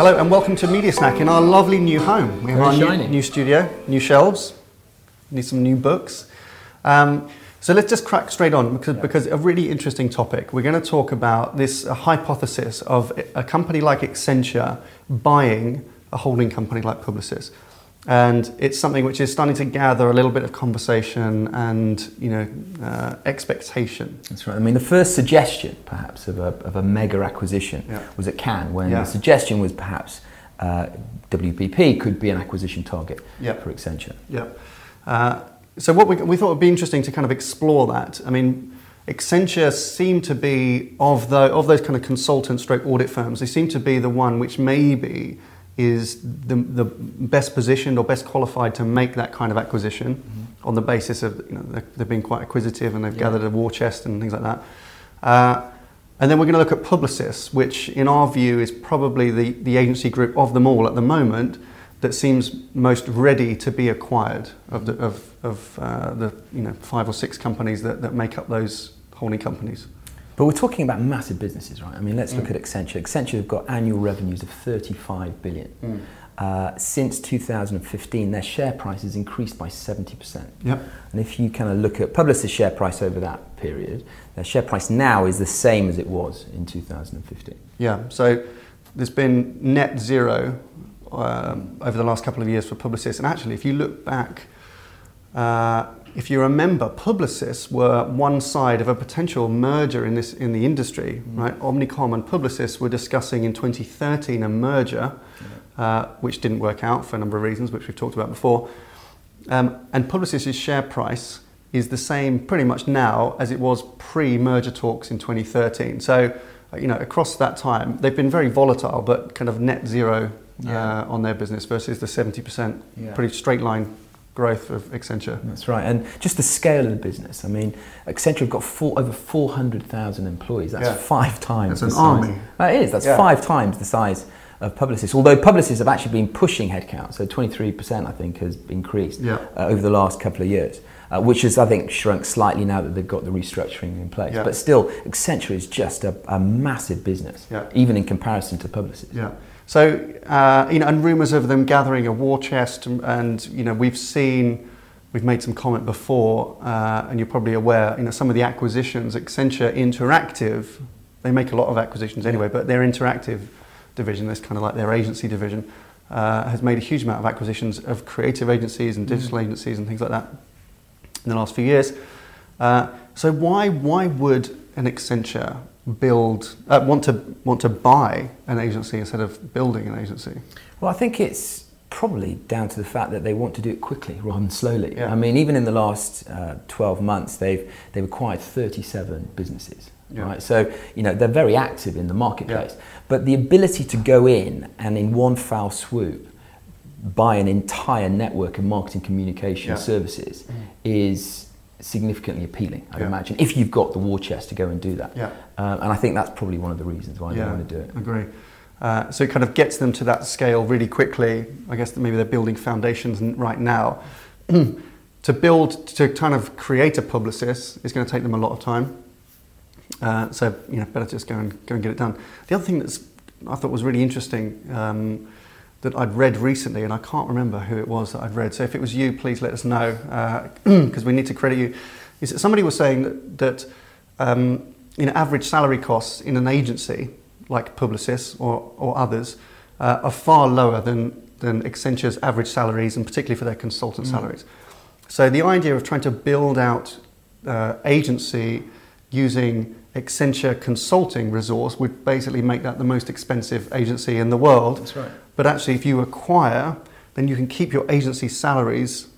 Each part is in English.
Hello and welcome to Media Snack in our lovely new home. We have Very our new, new studio, new shelves, need some new books. Um, so let's just crack straight on because, because a really interesting topic. We're going to talk about this hypothesis of a company like Accenture buying a holding company like Publicis. And it's something which is starting to gather a little bit of conversation and you know uh, expectation. That's right. I mean, the first suggestion, perhaps, of a, of a mega acquisition Yeah. was at Cannes, when Yeah. the suggestion was perhaps uh, WPP could be an acquisition target Yeah. for Accenture. Yeah. Uh, so what we, we thought it would be interesting to kind of explore that. I mean, Accenture seem to be of the of those kind of consultant stroke audit firms. They seem to be the one which maybe is the, the best positioned or best qualified to make that kind of acquisition on the basis of you know they've been quite acquisitive and they've Yeah. gathered a war chest and things like that. Uh, and then we're going to look at Publicis, which in our view is probably the, the agency group of them all at the moment that seems most ready to be acquired of the, of, of, uh, the you know, five or six companies that, that make up those holding companies. But we're talking about massive businesses, right? I mean, let's look Mm. at Accenture. Accenture have got annual revenues of 35 billion. Mm. Uh, since 2015, their share price has increased by 70%. Yep. And if you kind of look at Publicis' share price over that period, their share price now is the same as it was in 2015. Yeah, so there's been net zero um, over the last couple of years for Publicis. And actually, if you look back, uh, if you remember, Publicis were one side of a potential merger in, this, in the industry, right? Omnicom and Publicis were discussing in 2013 a merger, uh, which didn't work out for a number of reasons, which we've talked about before. Um, and Publicis' share price is the same pretty much now as it was pre-merger talks in 2013. So, you know, across that time, they've been very volatile, but kind of net zero Yeah. uh, on their business versus the 70% Yeah. pretty straight line growth of Accenture. That's right. And just the scale of the business. I mean, Accenture have got four, over 400,000 employees. That's Yeah. five times That's the an size. army. That is. That's Yeah. five times the size of Publicis. Although Publicis have actually been pushing headcount. So 23%, I think, has increased Yeah. uh, over the last couple of years. Uh, which has, I think, shrunk slightly now that they've got the restructuring in place. Yeah. But still, Accenture is just a, a massive business, Yeah. even in comparison to Publicis. Yeah. So, uh, you know, and rumours of them gathering a war chest, and, and, you know, we've seen, we've made some comment before, uh, and you're probably aware, you know, some of the acquisitions, Accenture Interactive, they make a lot of acquisitions anyway, but their interactive division, this kind of like their agency division, uh, has made a huge amount of acquisitions of creative agencies and digital agencies and things like that in the last few years. Uh, so why why would an Accenture build uh, want to want to buy an agency instead of building an agency? Well, I think it's probably down to the fact that they want to do it quickly rather than slowly. Yeah. I mean, even in the last uh, 12 months, they've, they've acquired 37 businesses. Yeah. Right? So, you know, they're very active in the marketplace. But the ability to go in and in one foul swoop buy an entire network of marketing communication Yeah. services is significantly appealing, I'd Yeah. imagine, if you've got the war chest to go and do that. Yeah. Um, and I think that's probably one of the reasons why they want to do it. agree. Uh, so it kind of gets them to that scale really quickly. I guess that maybe they're building foundations right now. to build, to kind of create a Publicis is going to take them a lot of time. Uh, so you know, better just go and go and get it done. The other thing that's I thought was really interesting um, that I'd read recently, and I can't remember who it was that I'd read. So if it was you, please let us know because we need to credit you. Is that somebody was saying that, that um, you know average salary costs in an agency like Publicis or, or others uh, are far lower than than Accenture's average salaries, and particularly for their consultant salaries. So the idea of trying to build out uh, agency using Accenture consulting resource would basically make that the most expensive agency in the world. That's right. But actually, if you acquire, then you can keep your agency salaries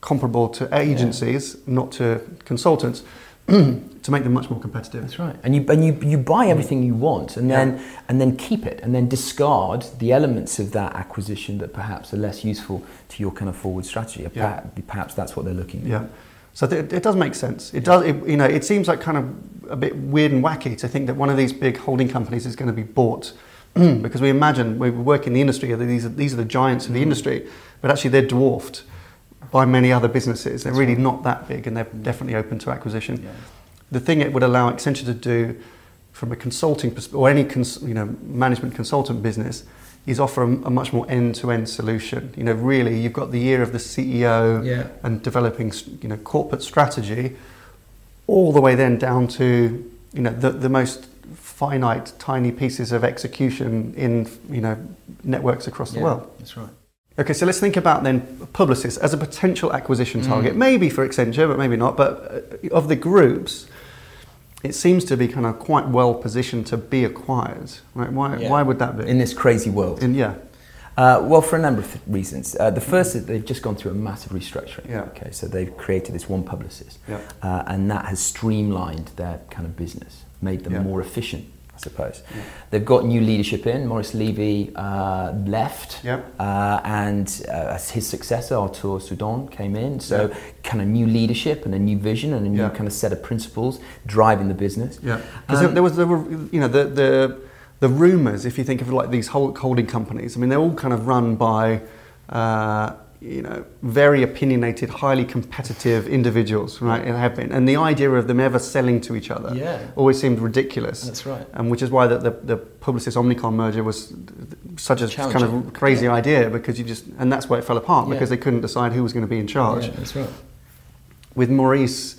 comparable to agencies, not to consultants, to make them much more competitive. That's right. And you and you, you buy mm. everything you want and then Yeah. and then keep it and then discard the elements of that acquisition that perhaps are less useful to your kind of forward strategy. Yeah. Perhaps, perhaps that's what they're looking at. Yeah. So th- it does make sense. It does. It, you know, it seems like kind of a bit weird and wacky to think that one of these big holding companies is going to be bought, because we imagine we work in the industry. These are these are the giants of the mm-hmm. industry, but actually they're dwarfed by many other businesses. They're really not that big, and they're definitely open to acquisition. Yeah. The thing it would allow Accenture to do from a consulting or any cons- you know management consultant business is offer a, a much more end-to-end solution. You know, really, you've got the year of the CEO Yeah. and developing you know corporate strategy, all the way then down to you know the, the most finite, tiny pieces of execution in you know networks across the world. That's right. Okay, so let's think about then Publicis as a potential acquisition Mm. target, maybe for Accenture, but maybe not. But uh, of the groups, it seems to be kind of quite well positioned to be acquired. Right? Why, Yeah. why would that be? In this crazy world. In- yeah, Uh, well, for a number of th- reasons. Uh, the first is they've just gone through a massive restructuring. Yeah. Okay, so they've created this one Publicis, Yeah. uh, and that has streamlined their kind of business, made them Yeah. more efficient, I suppose. Yeah. They've got new leadership in. Maurice Levy uh, left, uh, and uh, as his successor, Arthur Sadoun, came in. So, kind of new leadership and a new vision and a new kind of set of principles driving the business. yeah. Because Um, there was, there were, you know, the the the rumors. If you think of like these holding companies, I mean, they're all kind of run by. You know, very opinionated, highly competitive individuals, right? It have been, and the idea of them ever selling to each other Yeah. always seemed ridiculous. That's right. um, which is why the, the, the Publicis Omnicom merger was such a kind of crazy Yeah. idea because you just, and that's why it fell apart Yeah. because they couldn't decide who was going to be in charge. Yeah, that's right. With Maurice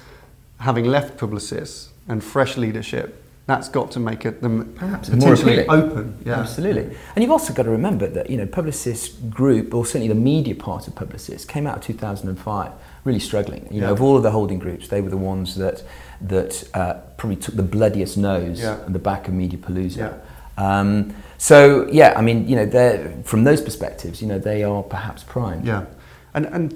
having left Publicis and fresh leadership, that's got to make it them Perhaps more potentially appealing. open. Yeah. Absolutely. And you've also got to remember that, you know, Publicis Group, or certainly the media part of Publicis, came out of 2005 really struggling. You know, of all of the holding groups, they were the ones that, that uh, probably took the bloodiest nose Yeah. at the back of Media Palooza. Yeah. Um, so, yeah, I mean, you know, from those perspectives, you know, they are perhaps primed. Yeah, and and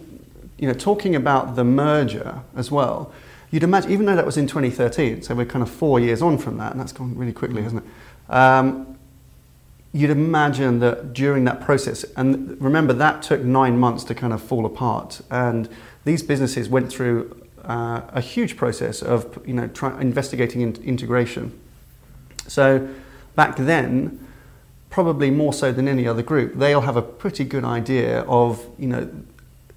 you know, talking about the merger as well, you'd imagine, even though that was in 2013, so we're kind of four years on from that, and that's gone really quickly, hasn't it? Um, you'd imagine that during that process, and remember that took nine months to kind of fall apart, and these businesses went through uh, a huge process of you know try, investigating in, integration. So back then, probably more so than any other group, they'll have a pretty good idea of, you know,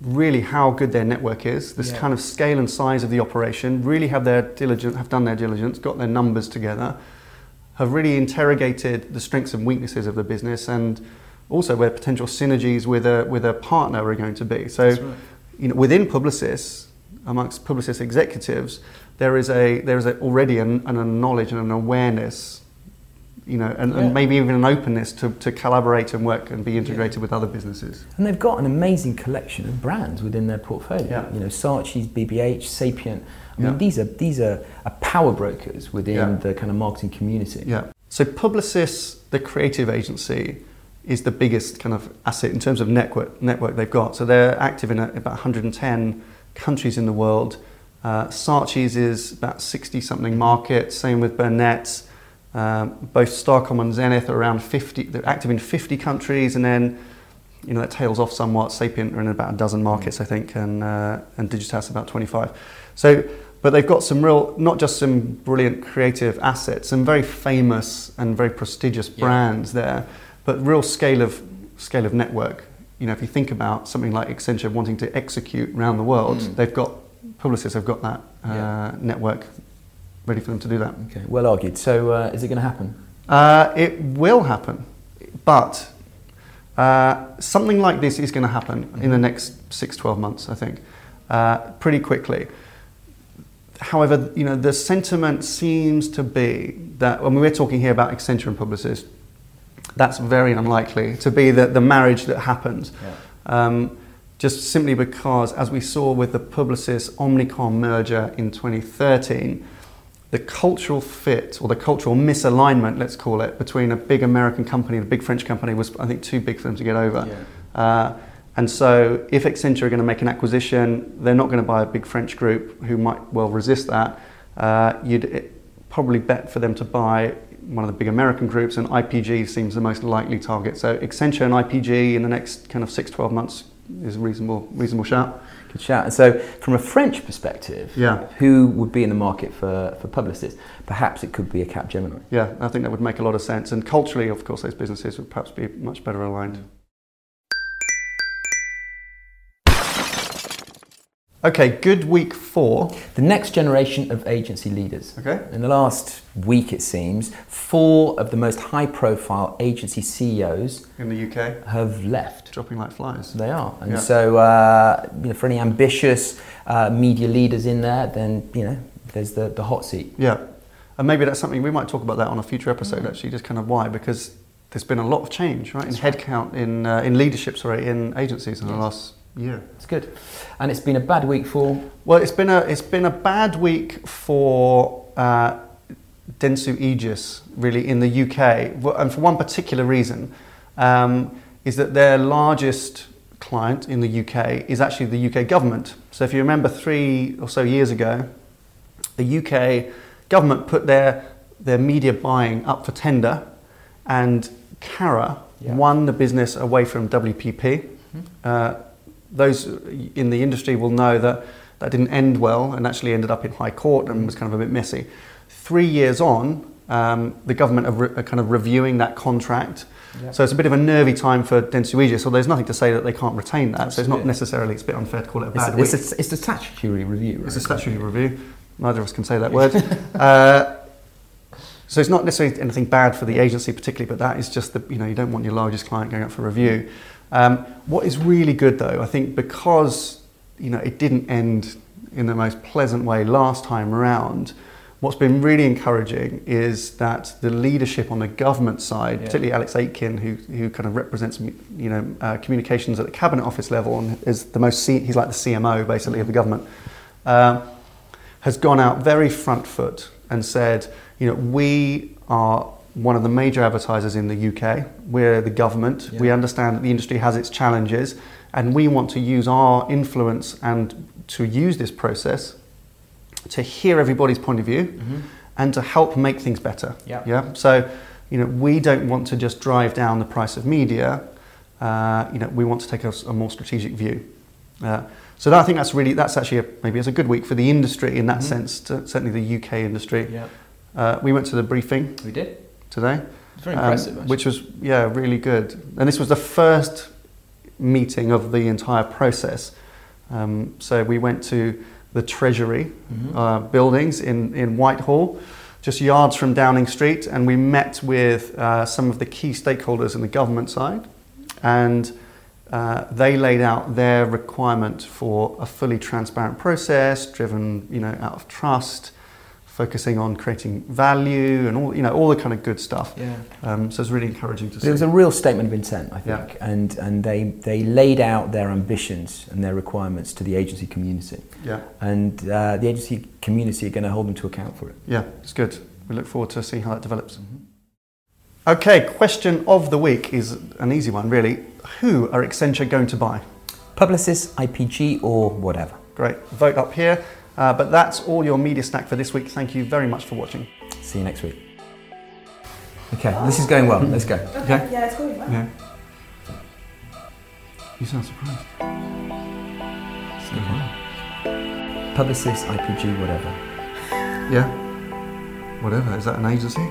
really how good their network is, this Yeah. kind of scale and size of the operation, really have their diligence, have done their diligence, got their numbers together, have really interrogated the strengths and weaknesses of the business and also where potential synergies with a with a partner are going to be. So right. you know, within Publicis, amongst Publicis executives, there is a there is a, already an, an, a knowledge and an awareness, you know, and, Yeah. and maybe even an openness to, to collaborate and work and be integrated with other businesses. And they've got an amazing collection of brands within their portfolio. Yeah. You know, Saatchi's, BBH, Sapient. I mean, Yeah. these are these are, are power brokers within Yeah. the kind of marketing community. Yeah. So Publicis, the creative agency, is the biggest kind of asset in terms of network network they've got. So they're active in a, about 110 countries in the world. Uh, Saatchi's is about 60 something markets. Same with Burnett. Um, both Starcom and Zenith are around 50. They're active in 50 countries, and then you know that tails off somewhat. Sapient are in about a dozen markets, I think, and uh, and Digitas about 25. So, but they've got some real, not just some brilliant creative assets, some very famous and very prestigious Yeah. brands there, but real scale of scale of network. You know, if you think about something like Accenture wanting to execute around the world, Mm. they've got Publicis have got that uh, Yeah. network ready for them to do that. Okay, well argued. So, uh, is it going to happen? Uh, it will happen, but uh, something like this is going to happen in the next six, 12 months, I think, uh, pretty quickly. However, you know, the sentiment seems to be that, when we're talking here about Accenture and Publicis, that's very unlikely to be the, the marriage that happens. Um, just simply because, as we saw with the Publicis Omnicom merger in 2013, the cultural fit or the cultural misalignment, let's call it, between a big American company and a big French company was, I think, too big for them to get over. Yeah. Uh, and so, if Accenture are going to make an acquisition, they're not going to buy a big French group who might well resist that. Uh, you'd probably bet for them to buy one of the big American groups, and IPG seems the most likely target. So, Accenture and IPG in the next kind of six, 12 months is a reasonable, reasonable shout. Good shout. And so, from a French perspective, Yeah. who would be in the market for, for Publicis? Perhaps it could be a Capgemini. Yeah, I think that would make a lot of sense. And culturally, of course, those businesses would perhaps be much better aligned. Okay, good week four. The next generation of agency leaders. Okay. In the last week, it seems, four of the most high profile agency CEOs In the UK, have left. dropping like flies. They are. And Yeah. so, uh, you know, for any ambitious uh, media leaders in there, then, you know, there's the, the hot seat. Yeah, and maybe that's something we might talk about that on a future episode. Actually, just kind of why because there's been a lot of change, right, in headcount in uh, in leadership, sorry, in agencies in the last year. It's good. And it's been a bad week for. Well, it's been a it's been a bad week for uh, Dentsu Aegis really in the UK, and for one particular reason, um, is that their largest client in the UK is actually the UK government. So if you remember three or so years ago, the UK government put their their media buying up for tender, and Carat Yeah. won the business away from WPP. Uh, those in the industry will know that that didn't end well and actually ended up in High Court and was kind of a bit messy. Three years on, um, the government are, re- are kind of reviewing that contract. Yeah. So it's a bit of a nervy time for Dentsu so there's nothing to say that they can't retain that. So it's not necessarily, it's a bit unfair to call it a It's, bad it's, week. a, it's a statutory review, right? It's a statutory review. Neither of us can say that word. uh, so it's not necessarily anything bad for the agency particularly, but that is just the you know you don't want your largest client going up for review. Um, what is really good though, I think, because you know it didn't end in the most pleasant way last time around. What's been really encouraging is that the leadership on the government side, Yeah. particularly Alex Aitken, who, who kind of represents you know uh, communications at the cabinet office level and is the most C- he's like the CMO basically of the government. Um, has gone out very front foot and said, you know, we are one of the major advertisers in the UK. We're the government. Yeah. We understand that the industry has its challenges, and we want to use our influence and to use this process to hear everybody's point of view Mhm. and to help make things better. Yeah. Yeah. So, you know, we don't want to just drive down the price of media. Uh, you know, we want to take a more strategic view. Uh, so that, I think that's really that's actually a, maybe it's a good week for the industry in that Mhm. sense. To, certainly the UK industry. Yeah, Uh, we went to the briefing we did. today, It's very um, impressive, actually. which was yeah really good. And this was the first meeting of the entire process. Um, so we went to the Treasury Mhm. uh, buildings in, in Whitehall, just yards from Downing Street, and we met with uh, some of the key stakeholders in the government side, and uh, they laid out their requirement for a fully transparent process, driven you know out of trust, focusing on creating value and all you know all the kind of good stuff. Yeah. Um, so it's really encouraging to But see. it was a real statement of intent, I Yeah. think, and and they they laid out their ambitions and their requirements to the agency community, yeah, and uh, the agency community are going to hold them to account for it. yeah, it's good. We look forward to seeing how that develops. Okay, question of the week is an easy one, really. Who are Accenture going to buy? Publicis, IPG, or whatever. Great, vote up here. Uh, but that's all your media snack for this week. Thank you very much for watching. See you next week. Okay, this is going well. Let's go. Okay. Yeah, it's going well. Yeah. You sound surprised. So, Publicis, IPG, whatever. Yeah. Whatever. Is that an agency?